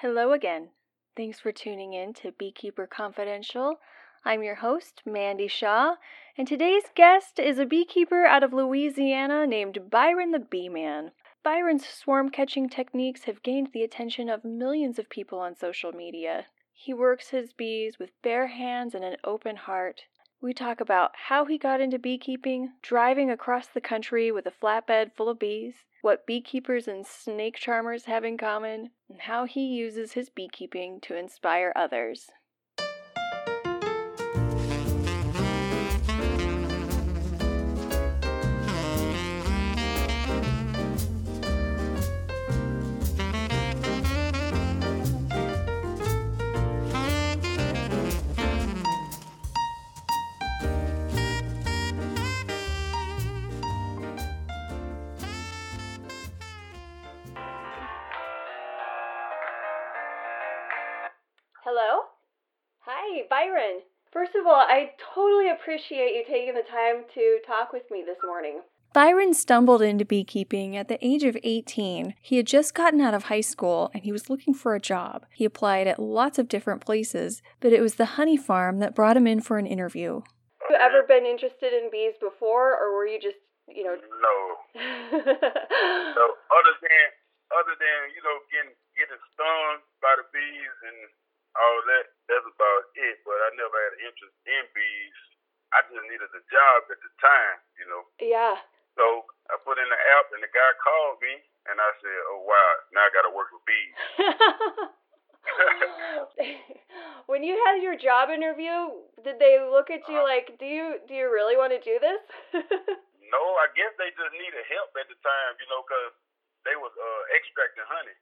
Hello again. Thanks for tuning in to Beekeeper Confidential. I'm your host, Mandy Shaw, and today's guest is a beekeeper out of Louisiana named Byron the Bee Man. Byron's swarm catching techniques have gained the attention of millions of people on social media. He works his bees with bare hands and an open heart. We talk about how he got into beekeeping, driving across the country with a flatbed full of bees, what beekeepers and snake charmers have in common, and how he uses his beekeeping to inspire others. Byron. First of all, I totally appreciate you taking the time to talk with me this morning. Byron stumbled into beekeeping at the age of 18. He had just gotten out of high school and he was looking for a job. He applied at lots of different places, but it was the honey farm that brought him in for an interview. Have you ever been interested in bees before, or were you just, you know? No. so other than other than you know getting getting stung by the bees and all that, that's about it. But I never had an interest in bees. I just needed a job at the time, you know. Yeah. So I put in the app, and the guy called me, and I said, "Oh wow, now I got to work with bees." when you had your job interview, did they look at you like, "Do you do you really want to do this?" no, I guess they just needed help at the time, you know, because they was uh, extracting honey.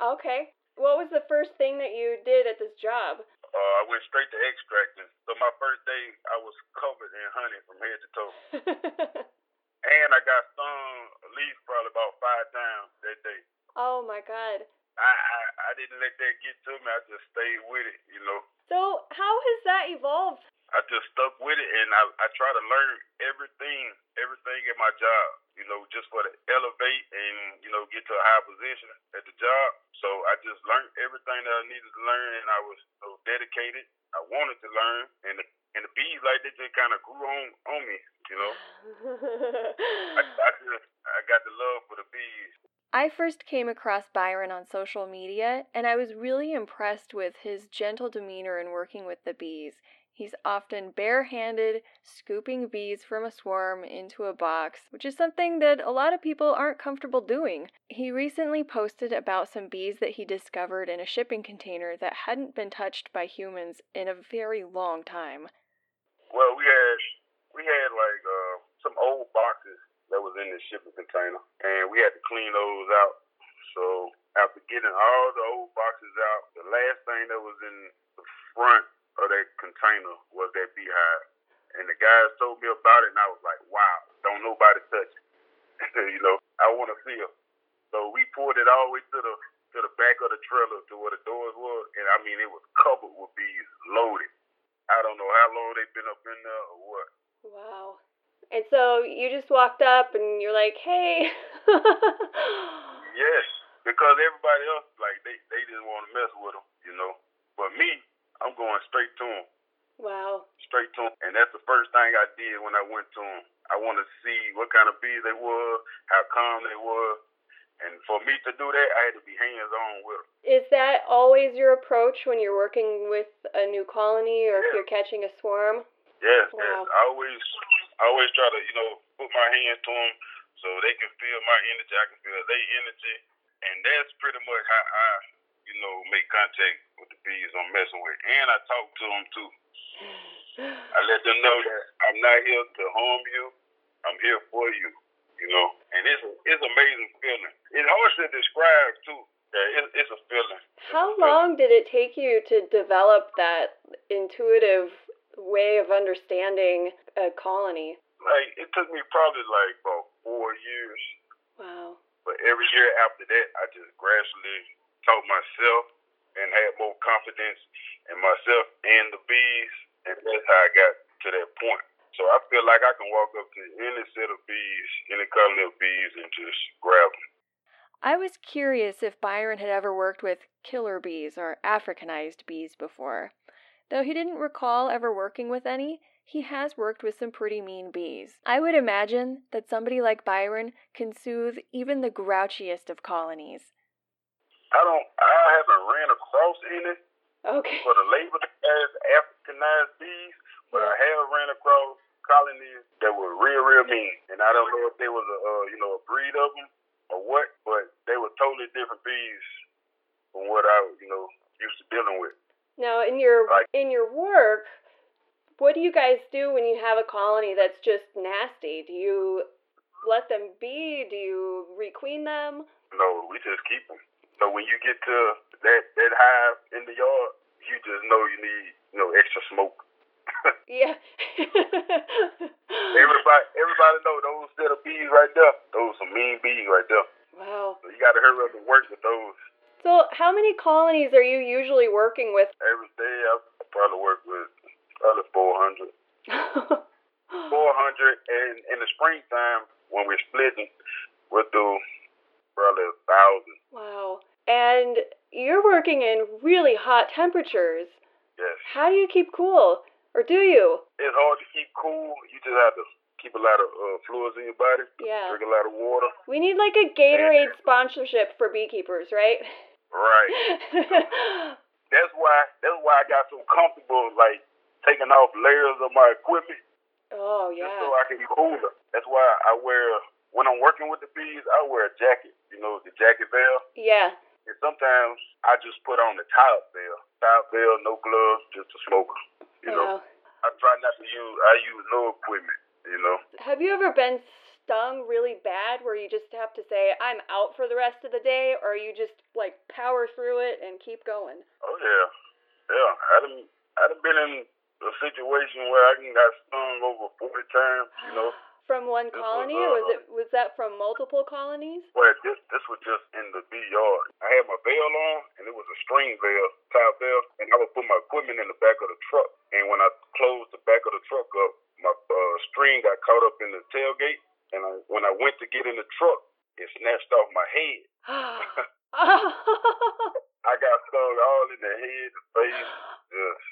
Okay. What was the first thing that you did at this job? Uh, I went straight to extracting. So my first day, I was covered in honey from head to toe. and I got stung at least probably about five times that day. Oh my god. I, I I didn't let that get to me. I just stayed with it, you know. So how has that evolved? I just stuck with it, and I I try to learn everything everything in my job, you know, just for to elevate and you know get to a high position at the job. So I just learned everything that I needed to learn, and I was so dedicated. I wanted to learn, and the, and the bees like they just kind of grew on on me, you know. I, I just I got the love for the bees. I first came across Byron on social media, and I was really impressed with his gentle demeanor in working with the bees. He's often barehanded, scooping bees from a swarm into a box, which is something that a lot of people aren't comfortable doing. He recently posted about some bees that he discovered in a shipping container that hadn't been touched by humans in a very long time. Well, we had we had like uh, some old boxes that was in the shipping container, and we had to clean those out. So after getting all the old boxes out, the last thing that was in the front of that container was that beehive. And the guys told me about it, and I was like, wow, don't nobody touch it. you know, I want to feel. So we pulled it all the way to the to the back of the trailer to where the doors were, and I mean it was covered with bees, loaded. I don't know how long they've been up in there or what. Wow. And so you just walked up and you're like, hey. yes, because everybody else like they they didn't want to mess with them, you know. But me, I'm going straight to them. Wow. Straight to them. And that's the first thing I did when I went to them. I want to see what kind of bees they were, how calm they were. And for me to do that, I had to be hands on with them. Is that always your approach when you're working with a new colony or yeah. if you're catching a swarm? Yes, wow. yes. I always, I always try to, you know, put my hands to them so they can feel my energy. I can feel their energy, and that's pretty much how I you know, make contact with the bees I'm messing with. And I talk to them too. I let them know that I'm not here to harm you. I'm here for you. You know, and it's it's amazing feeling. It's hard to describe too. Yeah, it, it's a feeling. How long did it take you to develop that intuitive way of understanding a colony? Like it took me probably like about four years. Wow. But every year after that, I just gradually taught myself and had more confidence in myself and the bees, and that's how I got to that point. So I feel like I can walk up to any set of bees, any colony of bees, and just grab them. I was curious if Byron had ever worked with killer bees or Africanized bees before. Though he didn't recall ever working with any, he has worked with some pretty mean bees. I would imagine that somebody like Byron can soothe even the grouchiest of colonies. I don't. I haven't ran across any Okay. for the label as Africanized bees, but I have ran across colonies that were real, real mean. And I don't know if there was a, uh, you know, a breed of them or what, but they were totally different bees from what I, you know, used to dealing with. Now, in your Right. in your work, what do you guys do when you have a colony that's just nasty? Do you let them be? Do you requeen them? No, we just keep them. So when you get to that that hive in the yard, you just know you need, you know, extra smoke. Yeah. Everybody, everybody know those set of bees right there. Those some mean bees right there. wow. So you got to hurry up and work with those. So, how many colonies are you usually working with? Every day I probably work with probably 400. 400, and in the springtime when we're splitting, we'll do probably a thousand. wow. And you're working in really hot temperatures. Yes, How do you keep cool? Or do you? it's hard to keep cool. You just have to keep a lot of uh, fluids in your body. Yeah. Drink a lot of water. We need like a Gatorade sponsorship for beekeepers, right? Right. That's why. That's why I got so comfortable, like taking off layers of my equipment oh, just yeah. so I can be cooler. That's why I wear when I'm working with the bees. I wear a jacket. You know, the jacket veil. Yeah. And sometimes I just put on the top veil. Top veil, no gloves, just a smoker. You know, Yeah. I try not to use. I use no equipment. You know, Have you ever been stung really bad where you just have to say, I'm out for the rest of the day, or you just like power through it and keep going? oh yeah, yeah. I done, I done been in a situation where I done got stung over forty times. You know, From one This was, colony, or was uh, it was that from multiple colonies? well this this was just in the bee yard. I had my veil on, and it was a string veil, top veil, and I would put my equipment in the back of the truck. And when I closed the back of the truck up, my uh, string got caught up in the tailgate. And I, when I went to get in the truck, it snatched off my head. I got stung all in the head, the face. Just,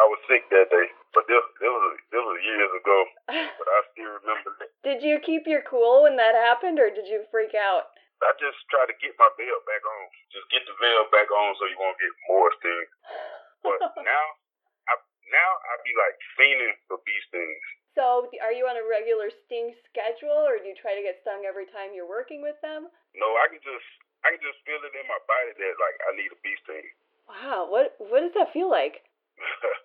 I was sick that day. But this, this was this was years ago. But I still remember that. did you keep your cool when that happened, or did you freak out? I just tried to get my veil back on. Just get the veil back on so you won't get more stings. But now, I now I be like fiending for bee stings. So, are you on a regular sting schedule, or do you try to get stung every time you're working with them? No, I can just I can just feel it in my body that like I need a bee sting. Wow, what what does that feel like?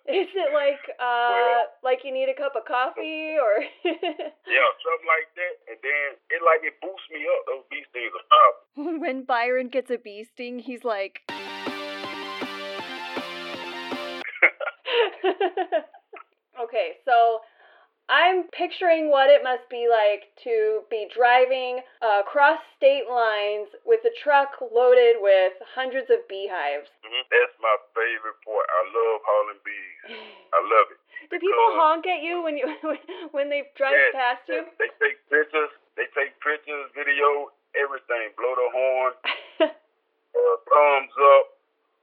Is it like uh Well- like you need a cup of coffee or yeah, something like that. And then it like it boosts me up. Those bee stings are powerful. when Byron gets a bee sting, he's like, Okay, so I'm picturing what it must be like to be driving across state lines with a truck loaded with hundreds of beehives. hmm That's my favorite part. I love hauling bees. I love it. Do people honk at you when you when they drive Yes, past you? They take pictures. They take pictures, video, everything. Blow the horn, uh, thumbs up.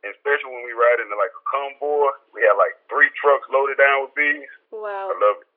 And especially when we ride into like a convoy, we have like three trucks loaded down with bees. wow. I love it.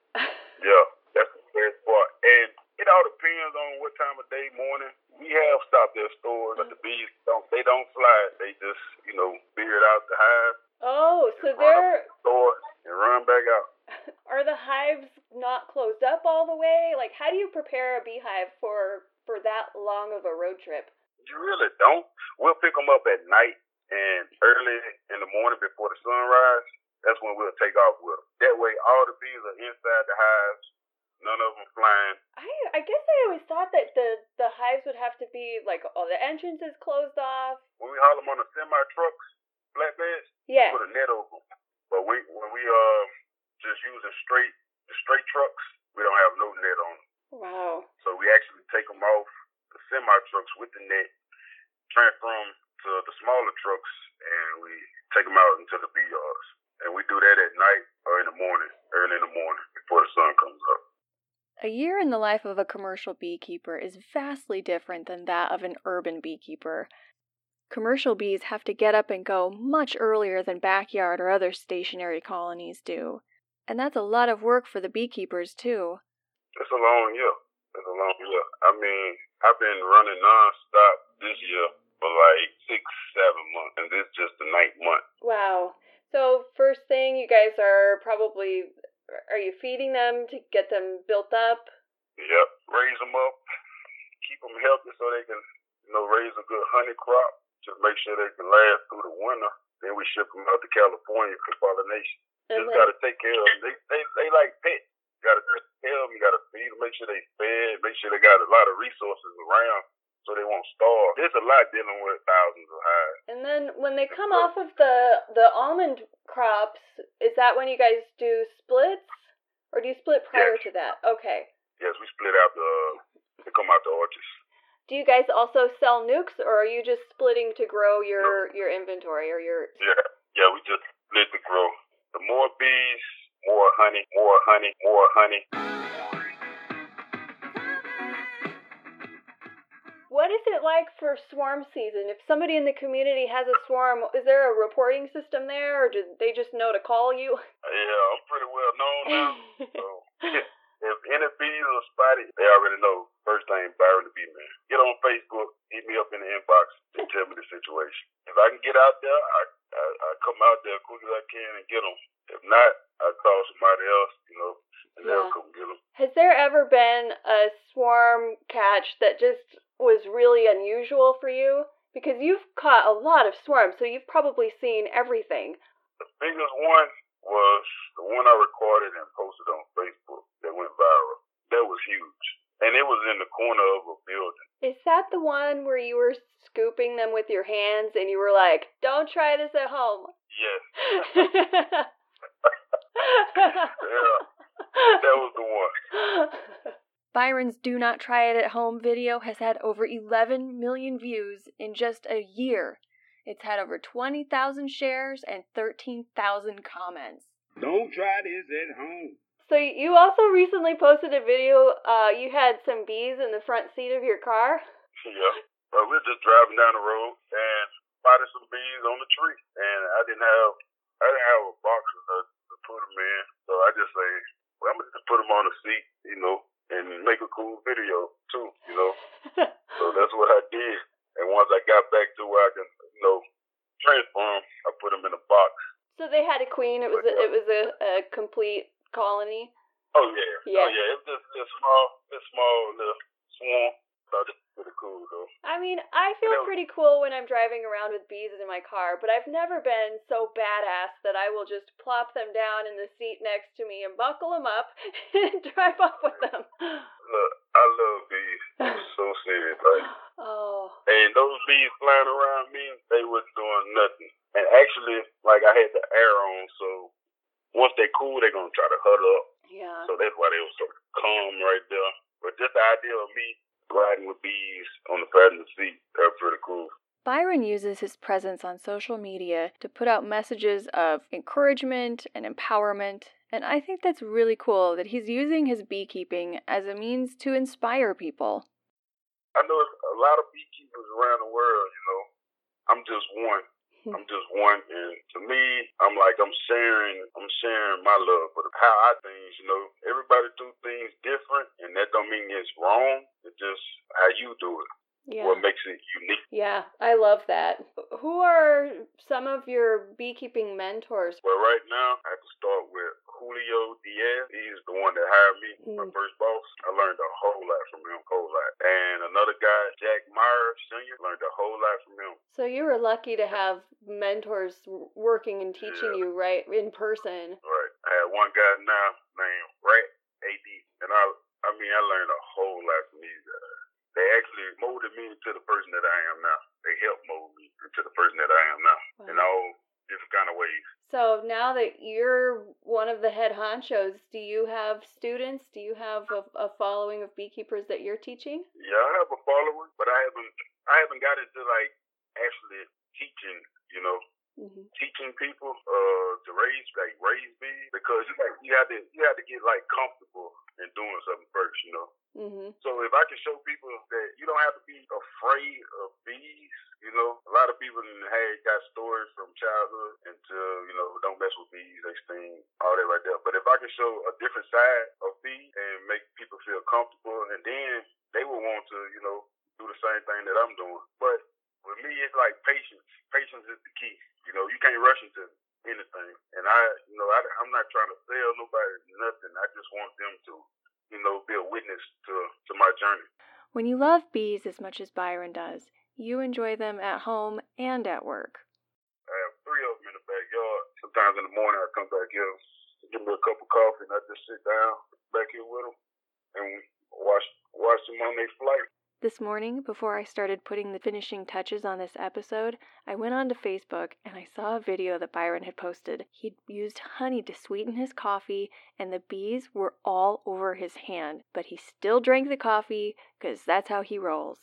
Yeah, that's the best part. And it all depends on what time of day, morning. We have stopped at stores, but the mm-hmm. bees don't. They don't fly. They just, you know, beard out the hive, Oh, so they're the store, and run back out. are the hives not closed up all the way? Like how do you prepare a beehive for for that long of a road trip? You really don't. We'll pick them up at night and early in the morning before the sunrise. That's when we'll take off with them. That way, all the bees are inside the hives. None of them flying. I I guess I always thought that the the hives would have to be like all the entrances closed off. When we haul them on the semi trucks, flatbeds, Yeah. put a net over them. But we when we uh just using straight the straight trucks, we don't have no net on them. Wow. So we actually take them off the semi trucks with the net, transfer them to the smaller trucks, and we take them out into the bee yards. And we do that at night or in the morning, early in the morning before the sun comes up. A year in the life of a commercial beekeeper is vastly different than that of an urban beekeeper. Commercial bees have to get up and go much earlier than backyard or other stationary colonies do. And that's a lot of work for the beekeepers, too. It's a long year. It's a long year. I mean, I've been running nonstop this year for like six, seven months, and this is just the ninth month. Wow. So, first thing, you guys are probably are you feeding them to get them built up? Yep. Raise them up, keep them healthy so they can, you know, raise a good honey crop. Just make sure they can last through the winter. Then we ship them out to California for pollination. And Just gotta take care of them. They they they like pets. You gotta take care of them. You gotta feed them. Make sure they fed. Make sure they got a lot of resources around so they won't starve. There's a lot dealing with thousands of hives. And then when they come off of the the almond crops, is that when you guys do splits, or do you split prior Yes. to that? Okay. Yes, we split out the. They come out the orchards. Do you guys also sell nukes, or are you just splitting to grow your your inventory or your? Yeah, yeah, we just split to grow. The more bees, more honey, more honey, more honey. What is it like for swarm season? If somebody in the community has a swarm, is there a reporting system there, or do they just know to call you? Yeah, I'm pretty well known now. So if any bees are spotted, they already know. First name Byron the Bee Man. Get on Facebook, hit me up in the inbox, and tell me the situation. If I can get out there, I I, I come out there as quick as I can and get them. If not, I call somebody else, you know, and Yeah. they'll come get them. Has there ever been a swarm catch that just was really unusual for you? Because you've caught a lot of swarms, so you've probably seen everything. The biggest one was the one I recorded and posted on Facebook that went viral. That was huge. And it was in the corner of a building. Is that the one where you were scooping them with your hands and you were like, don't try this at home? Yes, yeah, that was the one. Byron's Do Not Try It at Home video has had over 11 million views in just a year. It's had over 20,000 shares and 13,000 comments. Don't try this at home. so you also recently posted a video. Uh, you had some bees in the front seat of your car. Yeah. But we were just driving down the road and spotted some bees on the tree. And I didn't have I didn't have a box to, to put them in. So I just say, well, I'm going to just put them on the seat, you know, and make a cool video too, you know. So that's what I did. And once I got back to where I can, you know, transform, I put them in a box. so they had a queen. It was a, uh, it was a, a complete colony. Oh yeah, Yeah. oh yeah. It was just a small, a small little swarm. So that's pretty cool though. I mean, I feel know- pretty cool when I'm driving around with bees in my car, but I've never been so badass that I will just plop them down in the seat next to me and buckle them up and drive off with them. Look, I love bees. It's so serious, like. Oh, And those bees flying around me, they wasn't doing nothing. And actually, like I had the air on, so once they cool, they're gonna try to huddle up. yeah. So that's why they were so calm right there. But just the idea of me riding with bees on the passenger seat, that's pretty cool. Byron uses his presence on social media to put out messages of encouragement and empowerment, and I think that's really cool that he's using his beekeeping as a means to inspire people. I know a lot of beekeepers around the world, you know. I'm just one. Hmm. I'm just one, and to me, I'm like I'm sharing, I'm sharing my love for how I things. You know, everybody do things different, and that don't mean it's wrong. It's just how you do it. Yeah. What makes it unique. Yeah, I love that. Who are some of your beekeeping mentors? Well, right now, I have to start with Julio Diaz. He's the one that hired me, my Mm. first boss. I learned a whole lot from him, whole lot. And another guy, Jack Meyer Sr., learned a whole lot from him. So you were lucky to have mentors working and teaching Yeah. you right in person. Right. I have one guy now named Rat AD, and I, I mean, I learned a whole lot from these guys. They actually molded me into the person that I am now. They helped mold me into the person that I am now in all different kind of ways. So now that you're one of the head honchos, do you have students? Do you have a, a following of beekeepers that you're teaching? Yeah, I have a following, but I haven't, I haven't got into like actually teaching. You know, hmm teaching people uh to raise like raise bees because you like you have to you have to get like comfortable in doing something first, you know. Mhm. So if I can show people that don't have to be afraid of bees, you know, a lot of people had got stories from childhood until you know don't mess with bees, they sting, all that right there. But if I can show a different side of bees and make people feel comfortable, and then they will want to, you know, do the same thing that I'm doing. But with me, it's like patience. Patience is the key. You know, you can't rush into anything. And I, you know, I, I'm not trying to sell nobody nothing. I just want them to, you know, be a witness to to my journey. When you love bees as much as Byron does, you enjoy them at home and at work. I have three of them in the backyard. Sometimes in the morning, I come back here, give me a cup of coffee, and I just sit down back here with them and watch watch them on their flight. This morning, before I started putting the finishing touches on this episode, I went onto Facebook and I saw a video that Byron had posted. He'd used honey to sweeten his coffee, and the bees were all over his hand, but he still drank the coffee because that's how he rolls.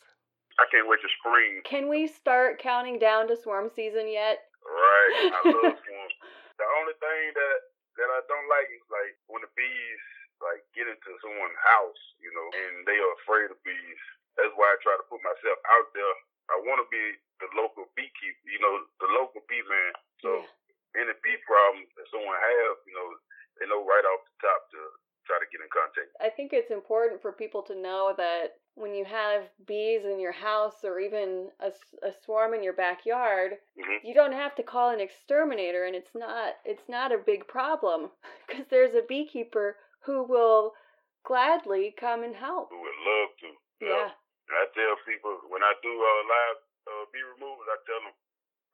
I can't wait to spring. Can we start counting down to swarm season yet? Right, I love swarms. The only thing that that I don't like is like when the bees like get into someone's house, you know, and they are afraid of bees. That's why I try to put myself out there. I want to be the local beekeeper, you know, the local bee man. So Yeah. any bee problem that someone have, you know, they know right off the top to try to get in contact. I think it's important for people to know that when you have bees in your house or even a swarm in your backyard, hmm you don't have to call an exterminator and it's not it's not a big problem because there's a beekeeper who will gladly come and help. Who would love to. know. Yeah. And I tell people when I do uh, live uh, bee removals, I tell them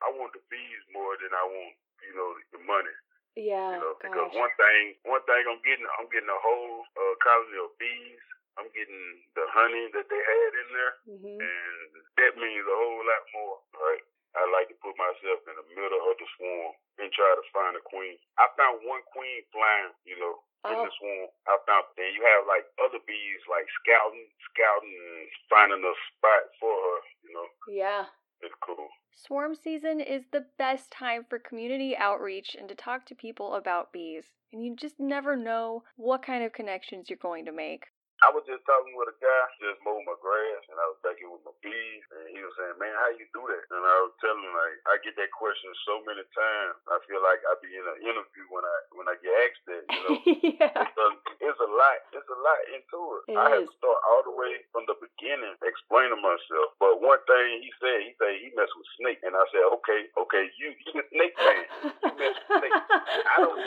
I want the bees more than I want, you know, the money. Yeah. You know, because gosh. one thing, one thing I'm getting, I'm getting a whole uh, colony of bees. I'm getting the honey that they had in there, Mhm. and that means a whole lot more, right? I like to put myself in the middle of the swarm and try to find a queen. I found one queen flying, you know, in Oh. the swarm. I found, and you have like other bees like scouting, scouting, and finding a spot for her. You know, Yeah. it's cool. Swarm season is the best time for community outreach and to talk to people about bees. And you just never know what kind of connections you're going to make. I was just talking with a guy, just mowing my grass, and I was back here with my bees, and he was saying, "Man, how you do that?" And I was telling him, like, I get that question so many times. I feel like I be in an interview when I when I get asked that. You know, yeah. it's, a, it's a lot. It's a lot into it. It I had is. to start all the way from the beginning, explaining myself. But one thing he said, he said he messed with snake, and I said, "Okay, okay, you you snake man." You mess with snakes. I don't.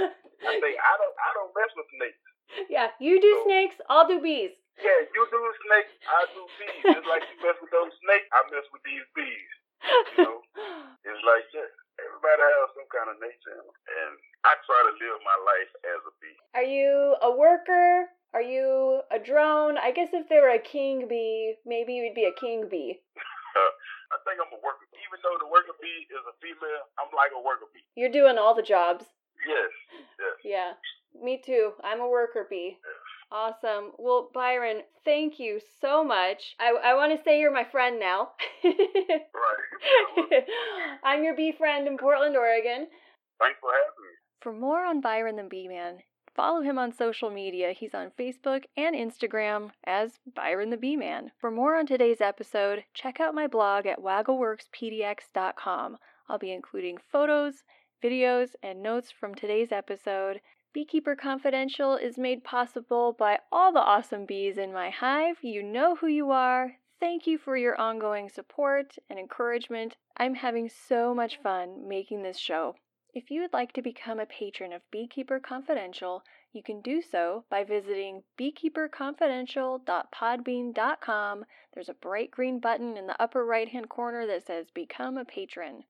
I say I don't. I don't mess with snakes. Yeah, you do So- snakes, I'll do bees. Yeah, you do snakes, I do bees. Just like you mess with those snakes, I mess with these bees. You know? It's like, yeah, everybody has some kind of nature. And I try to live my life as a bee. Are you a worker? Are you a drone? I guess if they were a king bee, maybe you'd be a king bee. I think I'm a worker. Even though the worker bee is a female, I'm like a worker bee. You're doing all the jobs. Yes, yes. Yeah, me too. I'm a worker bee. Awesome. Well, Byron, thank you so much. I, I want to say you're my friend now. Right. I'm your bee friend in Portland, Oregon. Thanks for having me. For more on Byron the Bee Man, follow him on social media. He's on Facebook and Instagram as Byron the Bee Man. For more on today's episode, check out my blog at waggleworkspdx.com. I'll be including photos, videos, and notes from today's episode. Beekeeper Confidential is made possible by all the awesome bees in my hive. You know who you are. Thank you for your ongoing support and encouragement. I'm having so much fun making this show. If you would like to become a patron of Beekeeper Confidential, you can do so by visiting beekeeperconfidential.podbean.com. There's a bright green button in the upper right hand corner that says Become a Patron.